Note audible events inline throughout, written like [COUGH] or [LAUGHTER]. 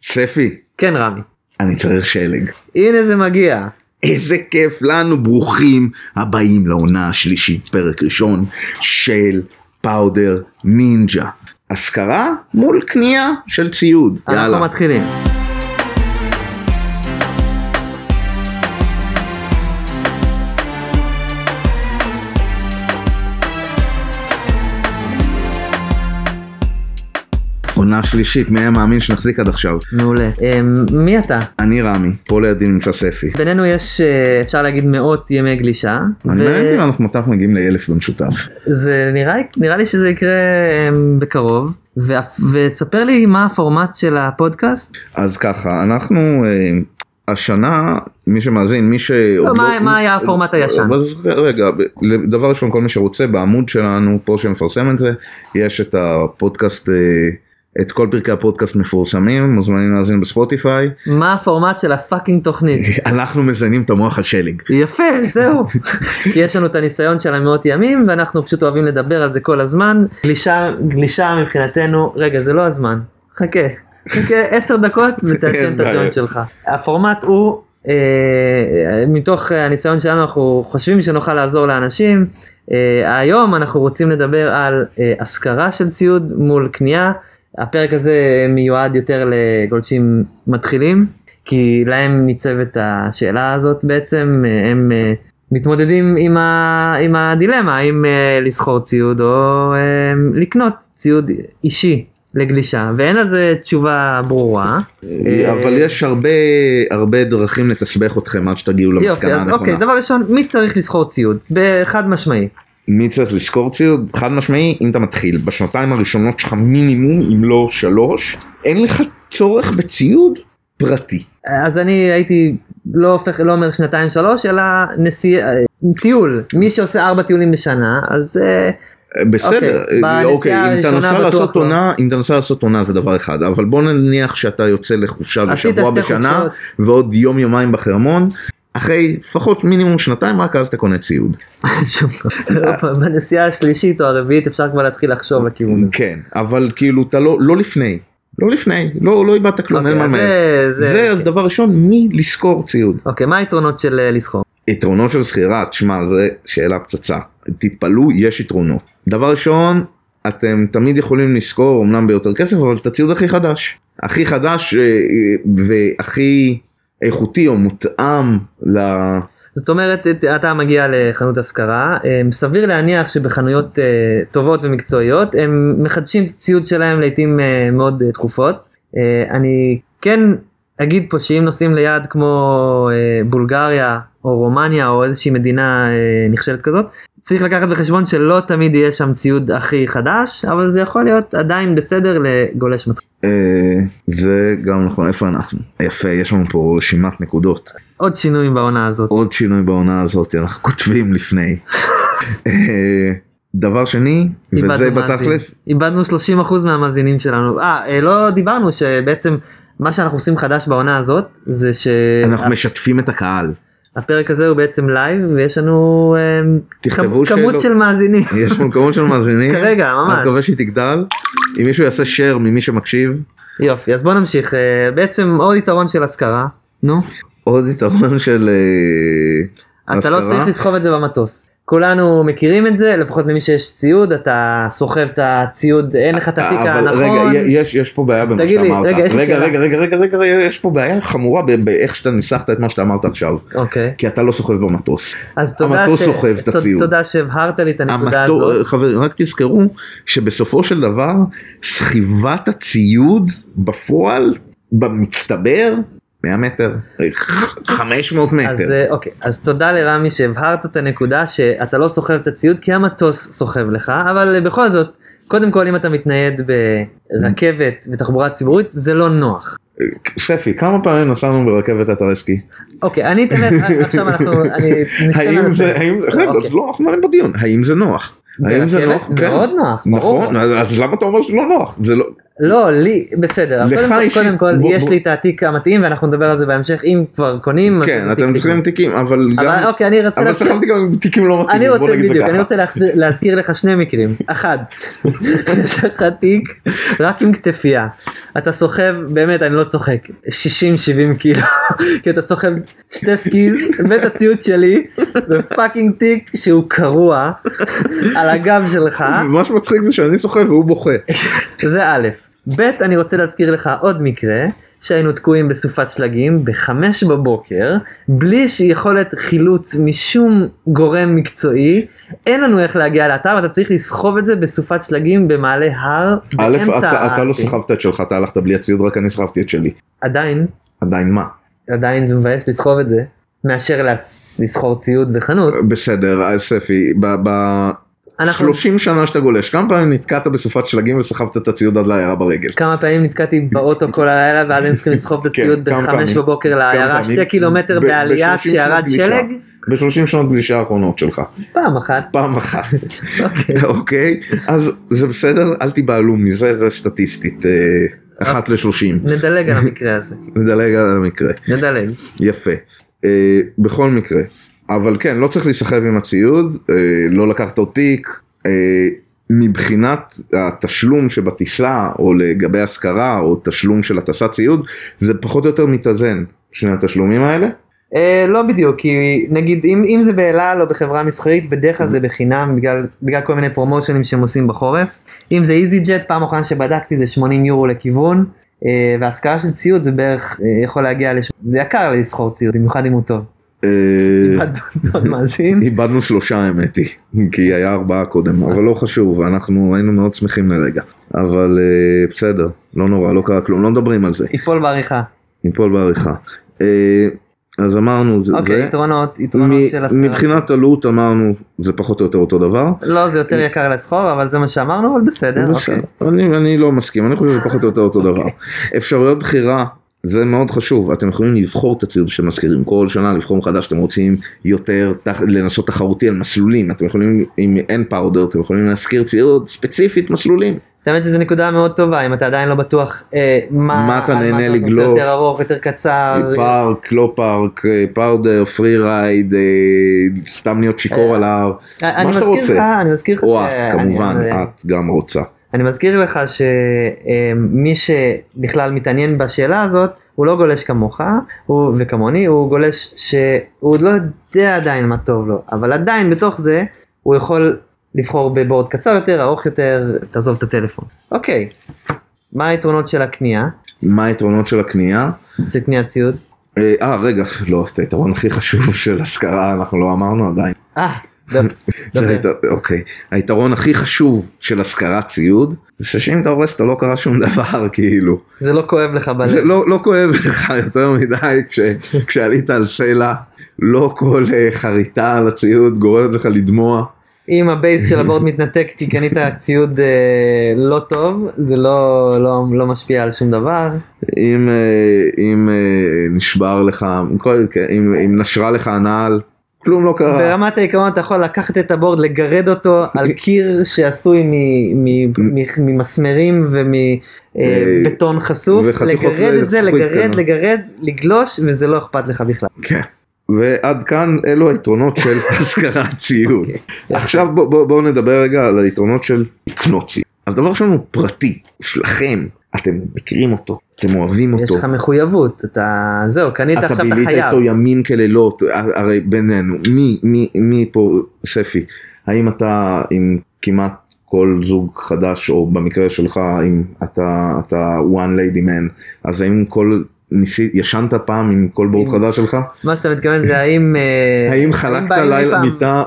ספי, כן רמי. אני צריך שלג. הנה זה מגיע. איזה כיף לנו, ברוכים הבאים לעונה השלישית, פרק ראשון של פאודר נינג'ה. השכרה מול קנייה של ציוד. אנחנו יאללה. מתחילים. עונה שלישית, מי היה מאמין שנחזיק עד עכשיו? מעולה. אמ, מי אתה? אני רמי, פה לידי נמצא ספי. בינינו יש אה, אפשר להגיד מאות ימי גלישה. אני מעניין אם אנחנו אנחנו מגיעים לאלף במשותף. זה נראה לי שזה יקרה אמ, בקרוב. ותספר לי מה הפורמט של הפודקאסט. אז ככה, אנחנו אה, השנה, מי שמאזין, מי ש... לא, מה- מה היה הפורמט הישן? אז רגע, דבר ראשון, כל מי שרוצה, בעמוד שלנו, פה שמפרסם את זה, יש את הפודקאסט, אה, את כל פרקי הפודקאסט מפורסמים, מוזמנים להאזין ב Spotify. מה הפורמט של ה fucking תוכנית. [LAUGHS] אנחנו מזיינים את המוח על שלג. יפה זהו [LAUGHS] כי יש לנו את הניסיון של המאות ימים ואנחנו פשוט אוהבים לדבר על זה כל הזמן גלישה גלישה מבחינתנו רגע זה לא הזמן חכה חכה עשר דקות [LAUGHS] ותעשן את. הג'וינט שלך הפורמט הוא אה, מתוך הניסיון שלנו אנחנו חושבים שנוכל לעזור לאנשים אה, היום אנחנו רוצים לדבר על אה, השכרה של ציוד מול קנייה הפרק הזה מיועד יותר לגולשים מתחילים כי להם ניצבת השאלה הזאת בעצם, הם אה, מתמודדים עם, ה, עם הדילמה האם אה, לסחור ציוד או אה, לקנות ציוד אישי לגלישה ואין לזה תשובה ברורה. אבל יש הרבה הרבה דרכים לתסבך אתכם עד שתגיעו יופי, למסקנה אז אוקיי, הנכונה. דבר ראשון, מי צריך לסחור ציוד? בחד משמעי. מי צריך לשכור ציוד? חד משמעי, אם אתה מתחיל בשנתיים הראשונות שלך מינימום, אם לא שלוש, אין לך צורך בציוד פרטי. אז אני הייתי לא הופך, לא אומר שנתיים שלוש, אלא נסיעה, טיול. מי שעושה ארבע טיולים בשנה, אז אה, בסדר, אוקיי, אוקיי, אם אתה נוסע לעשות לא. עונה, אם אתה נוסע לעשות עונה זה דבר אחד, אבל בוא נניח שאתה יוצא לחופשה בשבוע בשנה, חופשות. ועוד יום יומיים בחרמון, אחרי לפחות מינימום שנתיים רק אז אתה קונה ציוד. בנסיעה השלישית או הרביעית אפשר כבר להתחיל לחשוב לכיוון הזה. כן, אבל כאילו אתה לא, לא לפני, לא לפני, לא לא איבדת כלום, אין אוקיי, מה אז למהר. זה- אז דבר ראשון, מי לשכור ציוד. אוקיי, מה היתרונות של אה, לסחור? יתרונות של שכירה, תשמע, זה שאלה פצצה. תתפלאו, יש יתרונות. דבר ראשון, אתם תמיד יכולים לשכור, אמנם ביותר כסף, אבל את הציוד הכי חדש. הכי חדש אה, והכי איכותי או מותאם ל... זאת אומרת, את- אתה מגיע לחנות השכרה, אה, סביר להניח שבחנויות אה, טובות ומקצועיות הם מחדשים את הציוד שלהם לעיתים אה, מאוד תכופות. אני כן אגיד פה שאם נוסעים ליעד כמו בולגריה או רומניה או איזושהי מדינה נכשלת כזאת, צריך לקחת בחשבון שלא תמיד יהיה שם ציוד הכי חדש, אבל זה יכול להיות עדיין בסדר לגולש מתחיל. אה, זה גם נכון, איפה אנחנו? יפה, יש לנו פה רשימת נקודות. עוד שינויים בעונה הזאת. עוד שינוי בעונה הזאת, אנחנו כותבים לפני. אה, דבר שני, וזה. בתכלס, איבדנו 30% מהמאזינים שלנו. אה, אה, לא דיברנו שבעצם מה שאנחנו עושים חדש בעונה הזאת זה אנחנו משתפים את הקהל. שהפרק הזה הוא בעצם live ויש לנו כמ- כמות שאלות. של מאזינים. יש לנו כמות של מאזינים. כרגע, ממש. אני מקווה שהיא תגדל. אם מישהו יעשה share ממי שמקשיב, יופי, אז בוא נמשיך. אה, בעצם עוד יתרון של השכרה. נו. עוד יתרון של... אה, אתה לא השכרה. צריך לסחוב את זה במטוס. כולנו מכירים את זה, לפחות למי שיש ציוד, אתה סוחב את הציוד, אין לך את התיק הנכון. רגע, יש, יש פה בעיה במה לי, שאמרת. רגע, יש רגע, שאלה. רגע, רגע, רגע, רגע, יש פה בעיה חמורה באיך שאתה ניסחת את מה שאתה אמרת עכשיו. אוקיי. כי אתה לא סוחב במטוס. אז תודה המטוס ש- סוחב את הציוד. תודה שהבהרת לי את הנקודה המטוס, הזאת. חברים, רק תזכרו שבסופו של דבר סחיבת הציוד בפועל, במצטבר, 100 מטר, 500 אז מטר. אה, אוקיי, אז תודה לרמי שהבהרת את הנקודה שאתה לא סוחב את הציוד כי המטוס סוחב לך, אבל אה, בכל זאת, קודם כל אם אתה מתנייד ברכבת ותחבורה ציבורית זה לא נוח. ספי, כמה פעמים נסענו ברכבת הטרסקי? אוקיי, אני אתן לך, עכשיו אנחנו, אני האם. זה, האם, אוקיי. אז לא, אנחנו נראים בדיון, האם זה נוח? האם זה? נוח? כן. מאוד נוח. נכון, אז אז למה אתה אומר שזה לא נוח? זה לא, לא, לי, בסדר, לך קודם כל, אישית, קודם כל, בוא- יש בוא- לי את התיק המתאים ואנחנו נדבר על זה בהמשך, אם כבר קונים, כן, אתם צריכים תיק. תיקים, אבל גם... אבל אוקיי, אני רוצה אבל סחבתי גם תיקים לא מתאימים, אני בוא רוצה נגיד בדיוק, אני. רוצה להזכיר לך שני מקרים. אחד, [LAUGHS] [LAUGHS] יש לך תיק רק עם כתפייה. אתה סוחב, באמת, אני לא צוחק, 60-70 קילו, [LAUGHS] כי אתה סוחב שתי skis ואת הציוד שלי, ו fucking תיק שהוא קרוע על הגב שלך, מה שמצחיק זה שאני סוחב והוא בוכה. זה א', ב', אני רוצה להזכיר לך עוד מקרה. שהיינו תקועים בסופת שלגים בחמש בבוקר בלי יכולת חילוץ משום גורם מקצועי אין לנו איך להגיע לאתר ואתה צריך לסחוב את זה בסופת שלגים במעלה הר א', באמצע אתה אתה לא. סחבת את שלך, אתה הלכת בלי הציוד, רק אני סחבתי את שלי. עדיין עדיין מה? עדיין זה מבאס לסחוב את זה מאשר לס- לסחור ציוד בחנות בסדר, אז ספי, אנחנו ב-30 שנה שאתה גולש, כמה פעמים נתקעת בסופת שלגים וסחבת את הציוד עד לעיירה ברגל? כמה פעמים נתקעתי באוטו כל הלילה ואז היינו צריכים לסחוב את כן, הציוד כמה בחמש פעמים? בבוקר לעיירה? שתי קילומטר בעלייה 30 כשירד גלישה. שלג ב-30 שנות גלישה האחרונות שלך. פעם אחת פעם אחת. [LAUGHS] אוקיי. אוקיי? אז זה בסדר, אל תיבהלו מזה, זה סטטיסטית. אה, אחת לשלושים. נדלג על המקרה הזה [LAUGHS] נדלג על המקרה. נדלג יפה. אה, בכל מקרה. אבל כן, לא צריך להיסחב עם הציוד, אה, לא לקחת עוד תיק. אה, מבחינת התשלום שבטיסה, או לגבי השכרה, או תשלום של הטסת ציוד, זה פחות או יותר מתאזן, שני התשלומים האלה. אה, לא בדיוק כי נגיד אם, אם זה באל על או בחברה מסחרית בדרך כלל זה בחינם בגלל, בגלל כל מיני פרומושנים שהם עושים בחורף. אם זה איזי ג'ט פעם אחרונה שבדקתי זה 80 יורו לכיוון אה, והשכרה של ציוד זה בערך אה, יכול להגיע לש... זה יקר לסחור ציוד במיוחד אם הוא טוב. אה, איבדנו עוד מאזין. איבדנו שלושה האמת היא, כי היה ארבעה קודם, אבל לא חשוב, אנחנו היינו מאוד שמחים לרגע. אבל אה, בסדר, לא נורא, לא קרה כלום, לא מדברים על זה, ייפול בעריכה. ניפול בעריכה. אה, אז אמרנו, אוקיי. יתרונות יתרונות מ- של השכרה. מבחינת עלות אמרנו, זה פחות או יותר אותו דבר. לא זה יותר יקר לסחור אבל זה מה שאמרנו אבל בסדר. בסדר, אוקיי. אני, אני לא מסכים, אני חושב שזה פחות או יותר אותו דבר. אפשרויות בחירה, זה מאוד חשוב, אתם יכולים לבחור את הציוד שאתם מזכירים כל שנה, לבחור מחדש, אתם רוצים יותר תח, לנסות תחרותי על מסלולים, אתם יכולים, אם אין פאודר, אתם יכולים להזכיר ציוד ספציפית מסלולים. האמת שזו נקודה מאוד טובה אם אתה עדיין לא בטוח אה, מה, מה אתה נהנה רוצה, לגלוש. יותר ארוך יותר קצר. פארק, לא פארק, אה, powder, free ride, אה, סתם להיות שיכור אה, על ההר, אני מה שאתה מזכיר לך, רוצה. אני מזכיר לך או ש- את כמובן, אני- את גם רוצה. אני מזכיר לך שמי שבכלל מתעניין בשאלה הזאת הוא לא גולש כמוך הוא וכמוני הוא גולש שהוא עוד לא יודע עדיין מה טוב לו אבל עדיין בתוך זה הוא יכול לבחור בבורד קצר יותר ארוך יותר תעזוב את הטלפון. אוקיי. מה היתרונות של הקנייה מה היתרונות של הקנייה? של קניית ציוד? אה, אה, רגע, לא, את היתרון הכי חשוב של השכרה אנחנו לא אמרנו עדיין. אה. אוקיי, היתרון הכי חשוב של השכרת ציוד, זה שאם אתה הורס אתה לא קרה שום דבר [LAUGHS] כאילו. זה לא כואב לך בלב. זה לא, לא כואב לך יותר מדי כש, [LAUGHS] כשעלית על סלע, לא כל אה, חריטה על הציוד גורמת לך לדמוע. אם ה base של ה board [LAUGHS] מתנתק כי קנית ציוד אה, לא טוב זה לא, לא, לא משפיע על שום דבר. אם, אה, אם אה, נשבר לך, כל- אם, אם נשרטה לך הנעל, כלום לא קרה. ברמת העיקרון אתה יכול לקחת את ה board לגרד אותו [LAUGHS] על קיר שעשוי ממסמרים ומבטון חשוף וחתיכות לגרד את זה לגרד. לגרד לגלוש וזה לא אכפת לך בכלל. כן. ועד כאן אלו היתרונות של [LAUGHS] השכרת ציוד. אוקיי. עכשיו בואו בוא, בוא נדבר רגע על היתרונות של לקנות ציוד. אז דבר ראשון הוא פרטי, שלכם, אתם מכירים אותו, אתם אוהבים אותו, יש לך מחויבות אתה זהו קנית אתה עכשיו אתה בילית. איתו ימים כלילות, הרי בינינו, מי, מי, מי פה, ספי, האם אתה עם כמעט כל זוג חדש, או במקרה שלך, אם אתה, אתה one lady man, אז האם כל, ניסית, ישנת פעם עם כל בורד חדש שלך? מה שאתה מתכוון זה האם אה, [LAUGHS] האם חלקת לילה מיטה,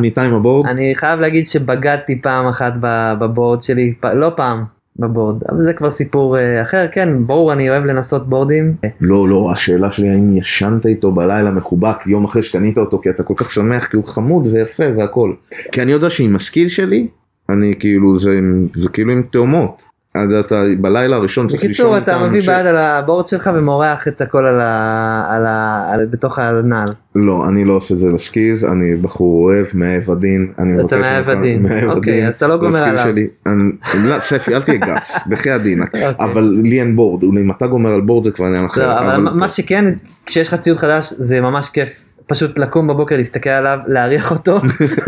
מיטה עם הבורד? אני חייב להגיד שבגדתי פעם אחת בבורד שלי, לא פעם בבורד, אבל זה כבר סיפור אה, אחר, כן, ברור, אני אוהב לנסות בורדים. לא, לא, השאלה שלי האם ישנת איתו בלילה מחובק יום אחרי שקנית אותו כי אתה כל כך שמח כי הוא חמוד ויפה והכל. כי אני יודע שעם ה skill שלי, אני כאילו, זה, זה כאילו עם תאומות. אתה בלילה הראשון צריך לישון בקיצור, איתם. אתה מביא ש- ביד על ה board שלך ומורח את הכל על ה... על ה... על... בתוך הנעל. לא, אני לא עושה את זה ל skis, אני בחור אוהב, מאהב עדין, אני מבקש אתה מאהב עדין. מאהב אוקיי. אז אתה לא גומר עליו. שלי. אני- לא, ספי, אל תהיה גס, [LAUGHS] בחייאת דין, אוקיי. אבל לי אין board, אם אתה גומר על board זה כבר עניין אחר. לא, אבל מה שכן, כשיש לך ציוד חדש זה ממש כיף. פשוט לקום בבוקר להסתכל עליו להריח אותו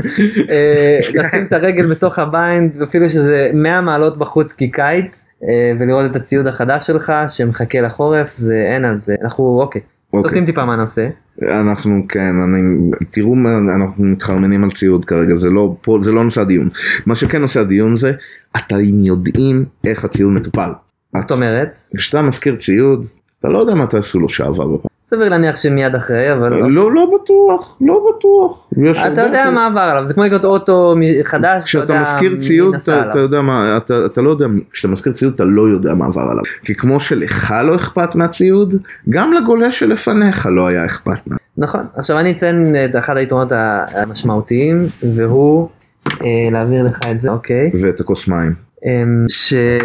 [LAUGHS] אה, לשים את הרגל בתוך ה bind אפילו שזה 100 מעלות בחוץ כי קיץ אה, ולראות את הציוד החדש שלך שמחכה לחורף זה אין על זה אנחנו אוקיי אוקיי. סוטים טיפה מהנושא אנחנו כן, אני, תראו מה, אנחנו מתחרמנים על ציוד כרגע, זה לא, פה, זה לא נושא הדיון. מה שכן נושא הדיון זה, אתם יודעים איך הציוד מטופל. זאת אומרת כשאתה מזכיר ציוד, אתה לא יודע מתי עשו לו שעבר. סביר להניח שמיד אחרי אבל לא, לא בטוח, לא בטוח. אתה יודע מה עבר עליו זה כמו לקנות אוטו חדש אתה כשאתה מזכיר ציוד, אתה, יודע מה, אתה, אתה לא יודע, כשאתה מזכיר ציוד אתה לא יודע מה עבר עליו. כי כמו שלך לא אכפת מהציוד, גם לגולש שלפניך לא היה אכפת מה. נכון עכשיו אני אציין את אחד היתרונות המשמעותיים והוא אה, להעביר לך את זה אוקיי ואת הכוס מים. אמ, שזה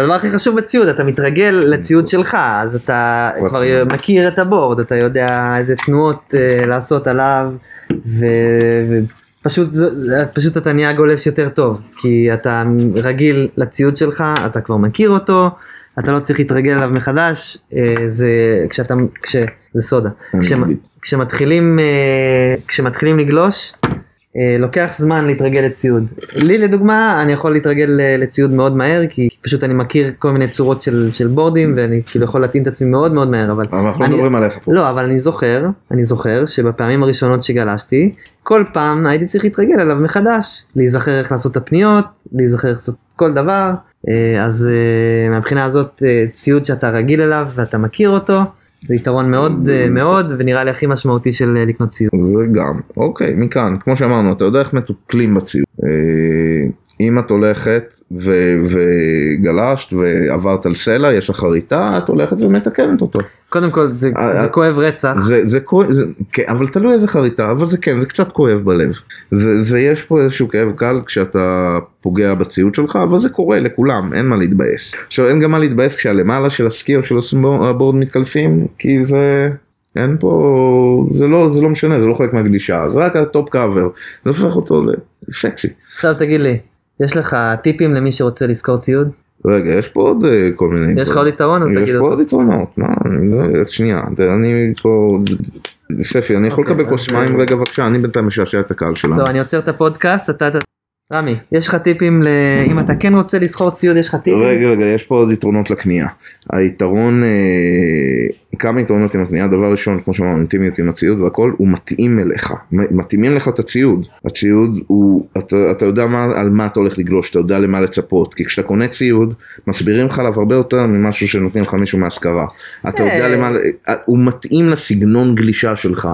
הדבר הכי חשוב בציוד אתה מתרגל לציוד שלך אז אתה כבר מכיר את הבורד אתה יודע איזה תנועות אה, לעשות עליו ו- ופשוט זו- פשוט אתה נהיה גולש יותר טוב כי אתה רגיל לציוד שלך אתה כבר מכיר אותו אתה לא צריך להתרגל אליו מחדש אה, זה כשאתה כש... זה סודה. כשמתחילים אה, כשמתחילים לגלוש לוקח זמן להתרגל לציוד. לי לדוגמה אני יכול להתרגל אה, לציוד מאוד מהר כי פשוט אני מכיר כל מיני צורות של, של בורדים ואני כאילו יכול להתאים את עצמי מאוד מאוד מהר אבל אבל אנחנו לא אני- מדברים עליך פה. לא אבל אני זוכר אני זוכר שבפעמים הראשונות שגלשתי כל פעם הייתי צריך להתרגל אליו מחדש להיזכר איך לעשות את הפניות להיזכר איך לעשות כל דבר אה, אז אה, מהבחינה הזאת אה, ציוד שאתה רגיל אליו ואתה מכיר אותו זה יתרון מאוד אה, מאוד ונראה לי הכי משמעותי של אה, לקנות ציוד. וגם, אוקיי, מכאן, כמו שאמרנו, אתה יודע איך מטופלים בציוד. אם את הולכת ו- וגלשת ועברת על סלע, יש לך חריטה, את הולכת ומתקנת אותו. קודם כל זה, אה, זה אה, כואב רצח. זה, זה כואב, זה, כן, אבל תלוי איזה חריטה, אבל זה כן, זה קצת כואב בלב. זה, זה יש פה איזשהו כאב קל כשאתה פוגע בציוד שלך, אבל זה קורה לכולם, אין מה להתבאס. עכשיו אין גם מה להתבאס כשהלמעלה של הסקי או של הסנובורד מתקלפים, כי זה... אין פה, זה לא, זה לא משנה, זה לא חלק מהגלישה, זה רק ה top cover, זה הופך אותו לסקסי. עכשיו תגיד לי, יש לך טיפים למי שרוצה לשכור ציוד? רגע, יש פה עוד אה, כל מיני... יש לך עוד יתרון אז יש תגיד פה אותו. עוד יתרונות, מה, לא- שנייה, אני פה, ספי, אני יכול אוקיי, לקבל כוס מים רגע בבקשה, אני בינתיים משעשע את הקהל שלנו. טוב אני עוצר את הפודקאסט, אתה... רמי, יש לך טיפים ל... אם אתה כן רוצה לסחור ציוד יש לך טיפים? רגע, רגע, יש פה עוד יתרונות לקנייה. היתרון, אה, כמה יתרונות עם הקנייה, דבר ראשון, כמו שאמרנו, אינטימיות עם הציוד והכל, הוא מתאים אליך, מתאימים לך את הציוד. הציוד הוא, אתה, אתה יודע מה, על מה אתה הולך לגלוש, אתה יודע למה לצפות, כי כשאתה קונה ציוד, מסבירים לך עליו הרבה יותר ממשהו שנותנים לך מישהו מהשכרה. אתה יודע אה. למה, אה, הוא מתאים לסגנון גלישה שלך.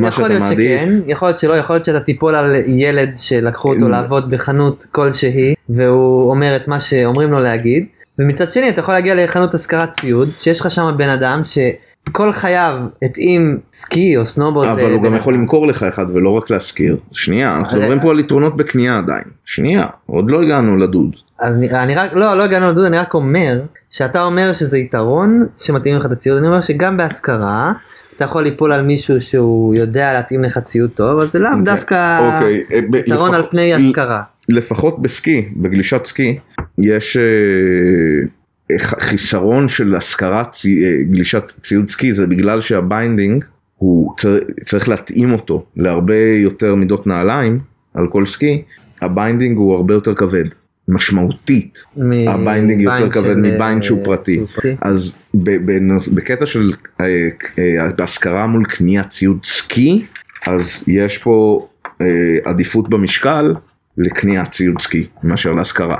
מה יכול להיות מעדיף. שכן, יכול להיות שלא, יכול להיות שאתה תיפול על ילד שלקחו אותו אה. לעבוד בחנות כלשהי והוא אומר את מה שאומרים לו להגיד ומצד שני אתה יכול להגיע לחנות השכרת ציוד שיש לך שם בן אדם שכל חייו התאים סקי או סנובורד. אבל הוא לבן גם יכול. למכור לך אחד ולא רק להשכיר. שנייה, אנחנו אבל- מדברים פה על יתרונות בקנייה עדיין. שנייה, עוד לא הגענו לדוד. אז אני, אני רק, לא, לא הגענו לדוד, אני רק אומר, שאתה אומר שזה יתרון שמתאים לך את הציוד, אני אומר שגם בהשכרה, אתה יכול ליפול על מישהו שהוא יודע להתאים לך ציוד טוב, אז זה לאו אוקיי, דווקא אוקיי, אה, יתרון לפח- על פני השכרה. לפחות בסקי, בגלישת סקי, יש אה, ח- חיסרון של השכרת צי- אה, גלישת ציוד סקי, זה בגלל שה binding, הוא צר, צריך להתאים אותו להרבה יותר מידות נעליים על כל סקי, ה binding הוא הרבה יותר כבד, משמעותית. מ- ה binding יותר bind כבד של, מ bind שהוא אה, פרטי. שהוא פרטי. אז בקטע של אה, אה, בהשכרה מול קניית ציוד סקי, אז יש פה עדיפות במשקל לקניית ציוד סקי מאשר להשכרה.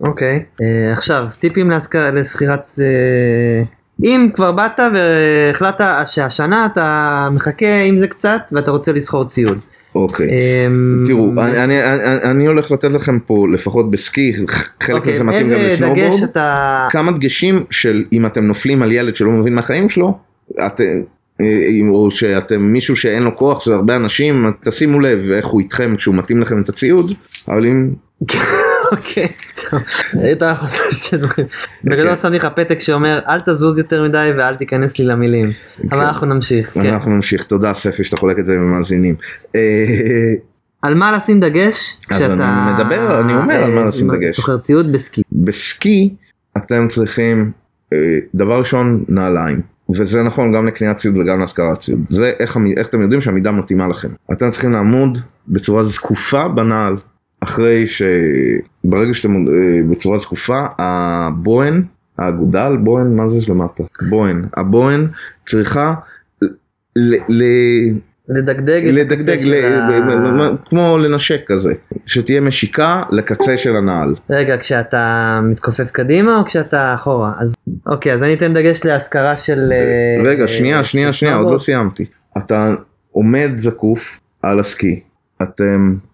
אוקיי, אה, עכשיו טיפים לשכירת, אם כבר באת והחלטת שהשנה אתה מחכה עם זה קצת ואתה רוצה לשכור ציוד. אוקיי. אה, תראו, אני, הולך לתת לכם פה לפחות בסקי, חלק אוקיי, מזה מתאים גם לסנובורד. כמה דגשים של אם אתם נופלים על ילד שלא מבין מהחיים שלו, אתם, אה, או שאתם מישהו שאין לו כוח, זה הרבה אנשים, תשימו לב איך הוא איתכם כשהוא מתאים לכם את הציוד, אבל אם אוקיי, טוב. אתה חושב שדברים. בגדול שמתי לך פתק שאומר אל תזוז יותר מדי ואל תיכנס לי למילים. אבל אנחנו נמשיך. כן. אנחנו נמשיך, תודה ספי שאתה חולק את זה עם המאזינים. אה, על מה לשים דגש אז אני מדבר, אני אומר על מה לשים דגש. סוחר ציוד בסקי. בסקי אתם צריכים אה, דבר ראשון נעליים. וזה נכון גם לקניית ציוד וגם להשכרת ציוד. זה איך, איך אתם יודעים שהמידה מתאימה לכם. אתם צריכים לעמוד בצורה זקופה בנעל. אחרי שברגע שאתם אה, בצורה זקופה, הבוהן, האגודל, בוהן, מה זה למטה? בוהן. הבוהן צריכה ל... ל... לדגדג לדגדג, ל- ה- כמו לנשק כזה, שתהיה משיקה לקצה של הנעל. רגע, כשאתה מתכופף קדימה או כשאתה אחורה? אז אוקיי, אז אני אתן דגש להשכרה של... אה, רגע, אה, שנייה, שנייה, של שנייה, עוד לא. סיימתי. אתה עומד זקוף על הסקי, אתם אה,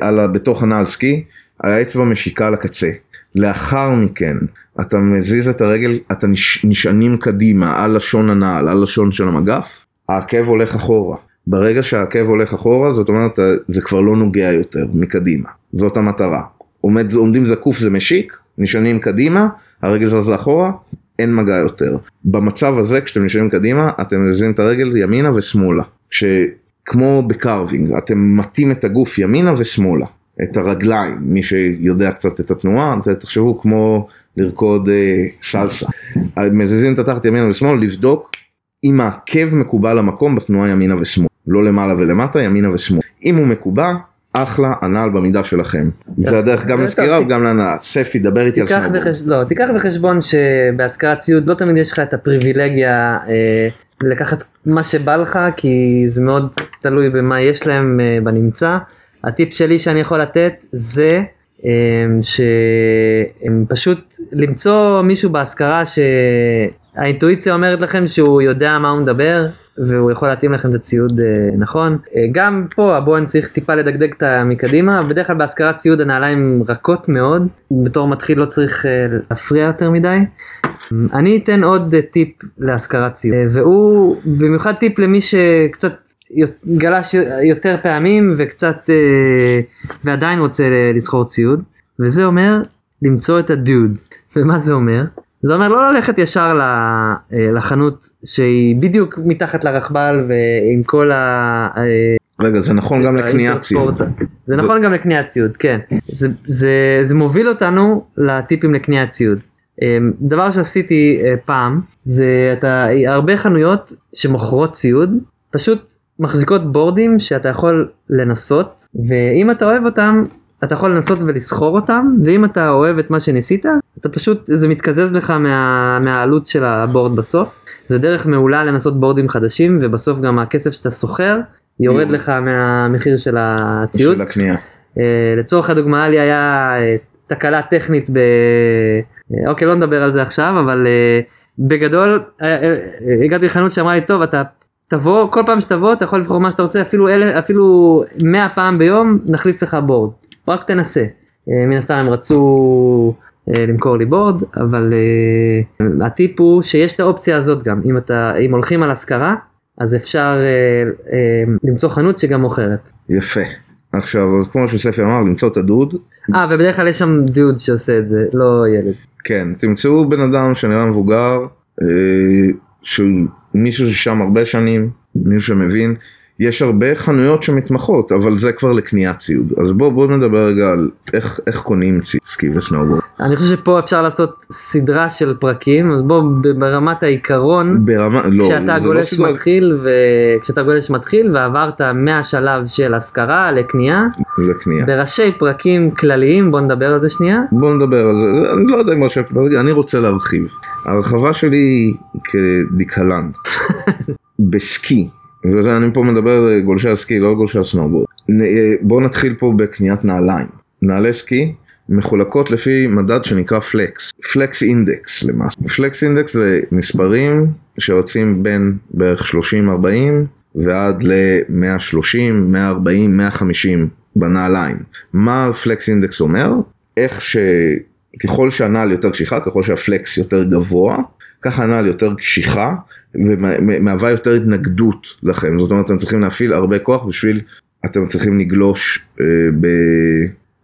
על ה- בתוך הנעל סקי, האצבע משיקה לקצה. לאחר מכן אתה מזיז את הרגל, אתה נש, נשענים קדימה על לשון הנעל, על לשון של המגף, העקב הולך אחורה. ברגע שהעקב הולך אחורה, זאת אומרת, אה, זה כבר לא נוגע יותר מקדימה. זאת המטרה. עומד, עומדים זקוף זה משיק, נשענים קדימה, הרגל זזה אחורה, אין מגע יותר. במצב הזה, כשאתם נשענים קדימה, אתם מזיזים את הרגל ימינה ושמאלה. שכמו ב carving, אתם מטים את הגוף ימינה ושמאלה. את הרגליים, מי שיודע קצת את התנועה, תחשבו כמו לרקוד אה, סלסה. מזיזים את התחת ימינה ושמאלה, לבדוק אם העקב מקובע למקום בתנועה ימינה ושמאלה. לא למעלה ולמטה, ימינה ושמאלה. אם הוא מקובע, אחלה, הנעל במידה שלכם. זה הדרך גם לשכירה וגם לקנייה. ספי, דבר איתי על סנובורד. לא, תיקח בחשבון שבהשכרת ציוד לא תמיד יש לך את הפריבילגיה אה, לקחת מה שבא לך כי זה מאוד תלוי במה יש להם אה, בנמצא. הטיפ שלי שאני יכול לתת זה אה, שפשוט למצוא מישהו בהשכרה שהאינטואיציה אומרת לכם שהוא יודע מה הוא מדבר והוא יכול להתאים לכם את הציוד אה, נכון. גם פה הבוהן צריך טיפה לדגדג את המקדימה, בדרך כלל בהשכרת ציוד הנעליים רכות מאוד, בתור מתחיל לא צריך להפריע יותר מדי. אני אתן עוד טיפ להשכרת ציוד, אה, והוא במיוחד טיפ למי שקצת גלש יותר פעמים וקצת אה, ועדיין רוצה לסחור ציוד, וזה אומר למצוא את הדוד. [LAUGHS] ומה זה אומר? זה אומר לא ללכת ישר אה, לחנות שהיא בדיוק מתחת לרכבל ועם כל ה... רגע, זה נכון גם לקניית ציוד. זה נכון גם לקניית ציוד, כן. זה מוביל אותנו לטיפים לקניית ציוד. אמ, דבר שעשיתי אה, פעם, זה אתה, הרבה חנויות שמוכרות ציוד, פשוט מחזיקות בורדים שאתה יכול לנסות, ואם אתה אוהב אותם, אתה יכול לנסות ולסחור אותם, ואם אתה אוהב את מה שניסית, אתה פשוט, זה מתקזז לך מה, מהעלות של הבורד בסוף. זה דרך מעולה לנסות בורדים חדשים, ובסוף גם הכסף שאתה סוחר, יורד. לך מהמחיר של הציוד. של הקנייה. אה, לצורך הדוגמה לי היה אה, תקלה טכנית ב... אה, אוקיי לא נדבר על זה עכשיו אבל אה, בגדול אה, אה, אה, הגעתי לחנות שאמרה לי טוב אתה תבוא כל פעם שתבוא אתה יכול לבחור מה שאתה רוצה אפילו אלה אפילו 100 פעם ביום נחליף לך בורד רק תנסה. אה, מן הסתם הם רצו אה, למכור לי בורד אבל אה, הטיפ הוא שיש את האופציה הזאת גם אם אתה אם הולכים על השכרה אז אפשר אה, אה, למצוא חנות שגם מוכרת. יפה. עכשיו, אז כמו שספי אמר, למצוא את הדוד. אה, ובדרך כלל יש שם דוד שעושה את זה, לא ילד. כן, תמצאו בן אדם שנראה מבוגר, אה, שהוא מישהו ששם הרבה שנים, מישהו שמבין. יש הרבה חנויות שמתמחות, אבל זה כבר לקניית ציוד. אז בואו בוא נדבר רגע על איך, איך קונים ציוד סקי וסנובורד. אני חושב שפה אפשר לעשות סדרה של פרקים, אז בוא ב- ברמת העיקרון, ברמה, לא, כשאתה זה לא גולש סדרה מתחיל, וכשאתה גולש מתחיל ועברת מהשלב של השכרה לקנייה, לקנייה. בראשי פרקים כלליים, בוא נדבר על זה שנייה. בואו נדבר על זה, אני לא יודע אם ראשי פרק, אני רוצה להרחיב. ההרחבה שלי היא [LAUGHS] בסקי, ואני פה מדבר אה, גולשי הסקי, לא גולשי הסנובורד. נ- אה, בואו נתחיל פה בקניית נעליים. נעלי סקי מחולקות לפי מדד שנקרא flex, flex index למעשה. flex index זה מספרים שיוצאים בין בערך 30-40 ועד ל-130, 140, 150 בנעליים. מה פלקס אינדקס אומר? איך שככל שהנעל יותר קשיחה, ככל שהפלקס יותר גבוה, ככה הנעל יותר קשיחה ומהווה יותר התנגדות לכם. זאת אומרת, אתם צריכים להפעיל הרבה כוח בשביל, אתם צריכים לגלוש אה, ב...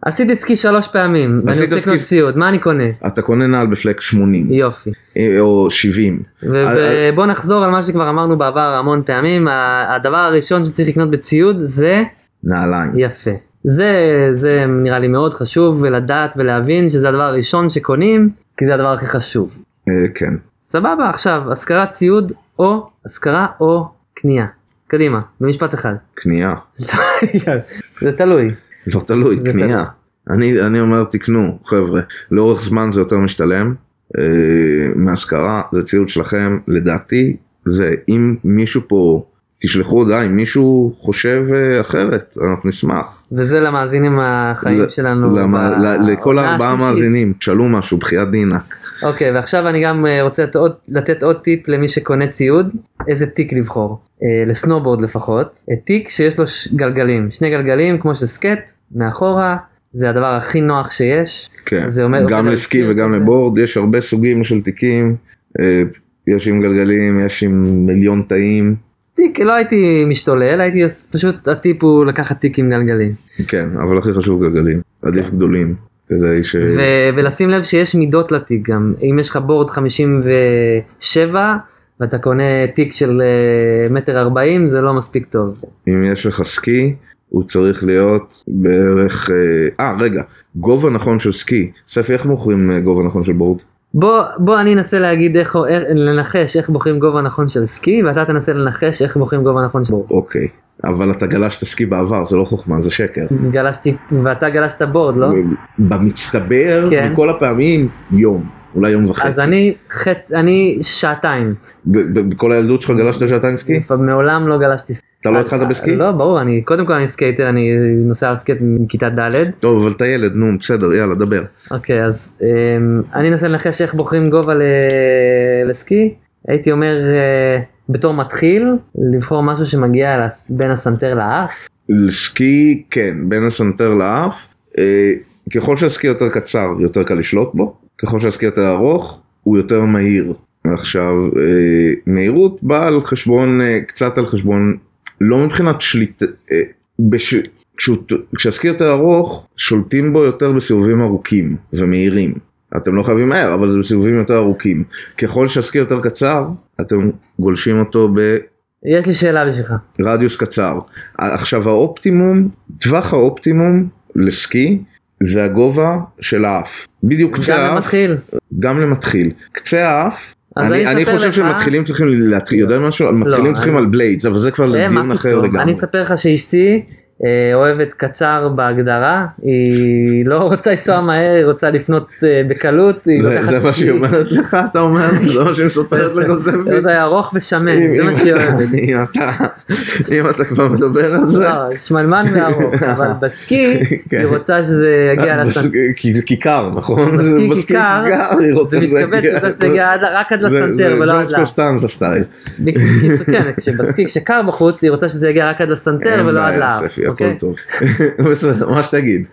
עשיתי סקי שלוש פעמים, ואני רוצה לקנות ציוד, מה אני קונה? אתה קונה נעל בפלקס 80 יופי. אה, או 70. אה, ובוא נחזור על מה שכבר אמרנו בעבר המון פעמים, הדבר הראשון שצריך לקנות בציוד זה נעליים. יפה. זה, זה נראה לי מאוד חשוב ולדעת ולהבין שזה הדבר הראשון שקונים, כי זה הדבר הכי חשוב. אה, כן. סבבה, עכשיו, השכרת ציוד או השכרה או קנייה. קדימה, במשפט אחד. קנייה. [LAUGHS] זה תלוי. לא תלוי, קנייה. אני, אני אומר תקנו, חבר'ה. לאורך זמן זה יותר משתלם. אה, מהשכרה, זה ציוד שלכם. לדעתי, זה אם מישהו פה, תשלחו הודעה, אם מישהו חושב אה, אחרת, אנחנו נשמח. וזה למאזינים החיים ל- שלנו. למה- ב- ל- לכל הארבעה השלישית. מאזינים, תשאלו משהו, בחייאת דינק. אוקיי, ועכשיו אני גם אה, רוצה לתת עוד, לתת עוד טיפ למי שקונה ציוד, איזה תיק לבחור. אה, לסנובורד לפחות. אה, תיק שיש לו ש- גלגלים, שני גלגלים כמו של סקט, מאחורה, זה הדבר הכי נוח שיש. כן, זה אומר- גם לסקי וגם כזה. לבורד, יש הרבה סוגים של תיקים. אה, יש עם גלגלים, יש עם מיליון תאים. תיק, לא הייתי משתולל, הייתי פשוט הטיפ הוא לקחת תיק עם גלגלים. כן, אבל הכי חשוב גלגלים. עדיף כן. גדולים. כדי ש... ו- ולשים לב שיש מידות לתיק גם, אם יש לך בורד 57 ואתה קונה תיק של אה, מטר 40 זה לא מספיק טוב. אם יש לך סקי, הוא צריך להיות בערך... אה, אה, רגע, גובה נכון של סקי. ספי, איך מוכרים אה, גובה נכון של בורד? בוא, בוא אני אנסה להגיד איך, איך, לנחש איך בוחרים גובה נכון של סקי ואתה תנסה לנחש איך בוחרים גובה נכון של בורד. אוקיי. אבל אתה גלשת סקי בעבר, זה לא חוכמה, זה שקר. גלשתי, ואתה גלשת בורד לא? במצטבר, כן. מכל הפעמים, יום. אולי יום וחצי. אז אני חצ... אני שעתיים, בכל הילדות שלך גלשת שעתיים סקי? מעולם לא גלשתי. אתה לא התחלת בסקי? לא ברור, אני קודם כל אני skater, אני נוסע על skate מכיתה ד'. טוב, אבל אתה ילד, נו, בסדר, יאללה, דבר. אוקיי, אז אמ, אני אנסה לנחש איך בוחרים גובה. לסקי. הייתי אומר, אה, בתור מתחיל, לבחור משהו שמגיע בין הסנטר לאף. לסקי, כן, בין הסנטר לאף. אה, ככל שהסקי יותר קצר, יותר קל לשלוט בו. ככל שהסקי יותר ארוך, הוא יותר מהיר. עכשיו, אה, מהירות באה על חשבון, אה, קצת על חשבון, לא מבחינת שליט... אה, בש... כשהוא- ארוך, שולטים בו יותר בסיבובים ארוכים ומהירים. אתם לא חייבים מהר, אבל זה בסיבובים יותר ארוכים. ככל שהסקי יותר קצר, אתם גולשים אותו ב... יש לי שאלה בשבילך. רדיוס קצר. עכשיו האופטימום, טווח האופטימום לסקי זה הגובה של האף. בדיוק קצה גם האף, למתחיל. גם למתחיל. קצה האף, אני, אני אני חושב לך- שמתחילים צריכים להתחיל, יודע משהו? מתחילים לא, צריכים אני- על בליידס, אבל זה כבר מה אחר? לגמרי. אני אספר לך שאשתי אוהבת קצר בהגדרה, היא לא רוצה לנסוע מהר, היא רוצה לפנות אה, בקלות, זה, זה מה. שהיא אומרת לך, אתה אומר? זה מה שהיא מספרת לך, זה זה ארוך ושמן, זה מה שהיא אוהבת. אם אתה- כבר מדבר על זה, לא, שמנמן וארוך, אבל בסקי כן. היא רוצה שזה יגיע לסנטר. בס- כי זה כיכר, נכון? בסקי כיכר, זה שזה מתכווץ יגיע- שאתה זה יגיע רק עד זה- לסנטר ולא זה עד ג'ורג' לאף. קוסטנזה סטייל. כן, כשבסקי כשקר בחוץ היא רוצה שזה יגיע רק עד לסנטר ולא עד לאף. הכל אוקיי? טוב. [LAUGHS] בסדר, מה שתגיד.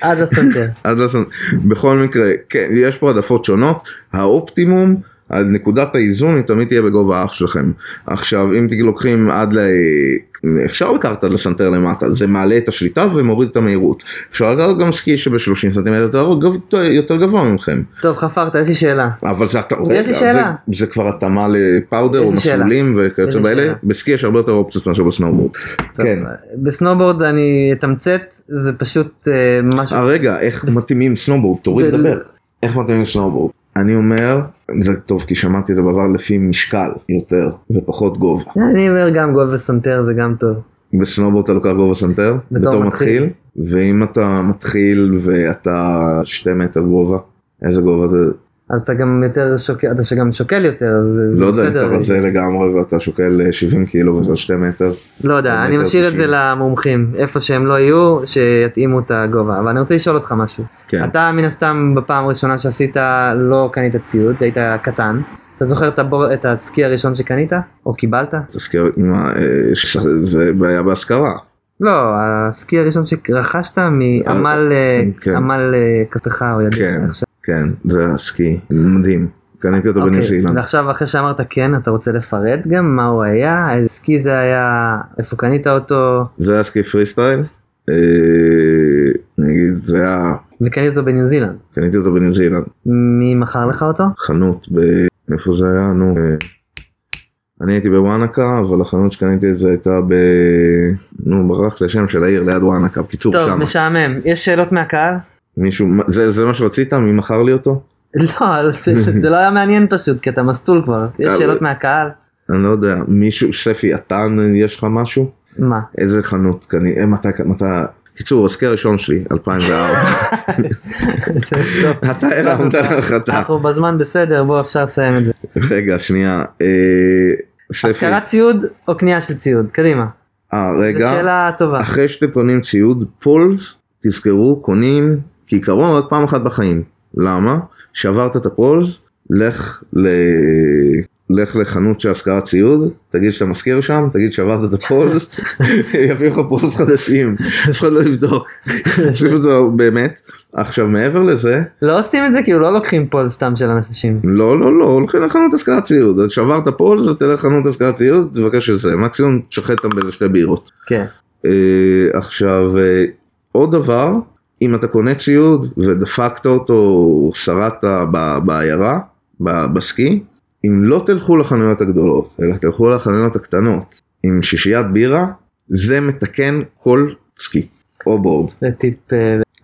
עד לסנטר. [LAUGHS] עד לסנ... בכל מקרה, כן, יש פה העדפות שונות. האופטימום, נקודת האיזון היא תמיד תהיה בגובה האף שלכם. עכשיו, אם לוקחים עד ל... אפשר לקחת עד לסנטר למטה, זה מעלה את השליטה ומוריד את המהירות. אפשר לקחת גם סקי שב-30 סנטימטר יותר גב- יותר גבוה מכם. טוב חפרת, יש לי שאלה. אבל זה, אתה, יש לי שאלה. זה, זה כבר התאמה ל powder או. מסלולים וכיוצא באלה. בסקי יש הרבה יותר אופציות מאשר בסנואובורד. כן. בסנובורד אני אתמצת, זה פשוט אה, משהו. אה רגע, איך בס- מתאימים סנואובורד? תוריד ב- לדבר. איך מתאימים סנואובורד? אני אומר, זה טוב כי שמעתי את זה בעבר לפי משקל יותר ופחות גובה. אני אומר גם גובה סנטר זה גם טוב. בסנואובורד אתה לוקח גובה סנטר, בתור בתור מתחיל. מתחיל, ואם אתה מתחיל ואתה שתי מטר גובה, איזה גובה זה? אז אתה גם יותר שוקל, אתה שגם שוקל יותר, אז זה זה לא יודע אם אתה בסדר. רזה לגמרי ואתה שוקל אה, 70 קילו ואתה שתי מטר. לא יודע, אני משאיר את זה. למומחים, איפה שהם לא יהיו, שיתאימו את הגובה. אבל אני רוצה לשאול אותך משהו. כן. אתה מן הסתם בפעם הראשונה שעשית לא קנית ציוד, היית קטן. אתה זוכר את, הבור, את הסקי הראשון שקנית? או קיבלת? תזכיר, מה, אה, זה בעיה בהשכרה. לא, הסקי הראשון שרכשת מעמל אה, כן. אה, כספך או ידיך. כן. כן, זה הסקי, מדהים. קניתי אותו בניו זילנד. ועכשיו אחרי שאמרת כן, אתה רוצה לפרט גם מה הוא היה, איזה סקי זה היה, איפה קנית אותו, זה היה סקי פרי סטייל. אה, זה היה, וקנית אותו בניו זילנד. קניתי אותו בניו זילנד, מי מכר לך אותו? חנות, ב... איפה זה היה? נו, אה, אני הייתי בוואנקה, אבל החנות שקניתי את זה הייתה ב... נו, ברח לי השם של העיר ליד וואנקה, בקיצור טוב, שם. משעמם. יש שאלות מהקהל? מישהו, זה, זה מה שרצית? מי מכר לי אותו? לא, זה, זה לא היה מעניין פשוט, כי אתה מסטול כבר. יש שאלות מהקהל? אני לא יודע, מישהו, ספי, אתה, יש לך משהו? מה? איזה חנות קני, אה, מתי, מתי, קיצור, הסקר הראשון שלי, 2004. [LAUGHS] זה טוב. אתה הרמת להנחתה. אנחנו בזמן בסדר, בוא אפשר לסיים את זה. רגע, שנייה. אה, ספי. השכרת ציוד או קנייה של ציוד? קדימה. אה, זו רגע. שאלה טובה. אחרי שאתם קונים ציוד, פולס, תזכרו, קונים כעיקרון רק פעם אחת בחיים. למה? שעברת את הפולס, לך ל... לך לחנות של השכרת ציוד, תגיד שאתה משכיר שם, תגיד ששברת את ה poles, [LAUGHS] יביאו לך poles חדשים, אף אחד לא יבדוק. [LAUGHS] פשוט לא, באמת. עכשיו מעבר לזה, לא עושים את זה כאילו לא לוקחים pole סתם של אנשים. לא לא לא, הולכים לחנות השכרת ציוד, שברת poles, תלך לחנות השכרת ציוד, תבקש את זה, מקסימום תשחד אותם באיזה שתי בירות. כן. אה, עכשיו אה, עוד דבר אם אתה קונה ציוד ודפקת אותו שרטת בעיירה בסקי אם לא תלכו לחנויות הגדולות אלא תלכו לחנויות הקטנות עם שישיית בירה זה מתקן כל סקי או בורד זה טיפ.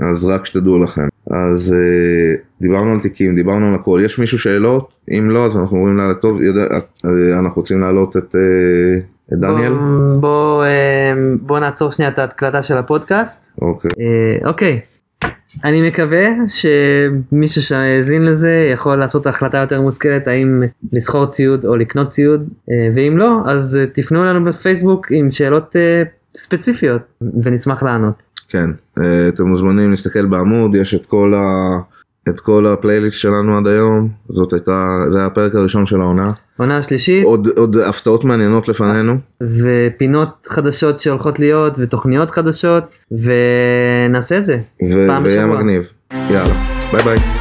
אז רק שתדעו לכם אז אה, דיברנו על תיקים דיברנו על הכל יש מישהו שאלות אם לא אז אנחנו אומרים לה טוב יודע, אה, אנחנו רוצים להעלות את, אה, את דניאל בוא- בוא אה, בוא נעצור שנייה את ההקלטה של הפודקאסט. אוקיי אה, אוקיי. אני מקווה שמישהו שהאזין לזה יכול לעשות החלטה יותר מושכלת האם לסחור ציוד או לקנות ציוד אה, ואם לא אז תפנו אלינו בפייסבוק עם שאלות ספציפיות ונשמח לענות. כן, אה, אתם מוזמנים להסתכל בעמוד, יש את כל, ה... את כל הפלייליסט שלנו עד היום, זאת הייתה, זה היה הפרק הראשון של העונה, עונה שלישית עוד, עוד הפתעות מעניינות לפנינו, ופינות חדשות שהולכות להיות ותוכניות חדשות ונעשה את זה. ו- פעם ויהיה בשבוע. מגניב, יאללה, ביי ביי.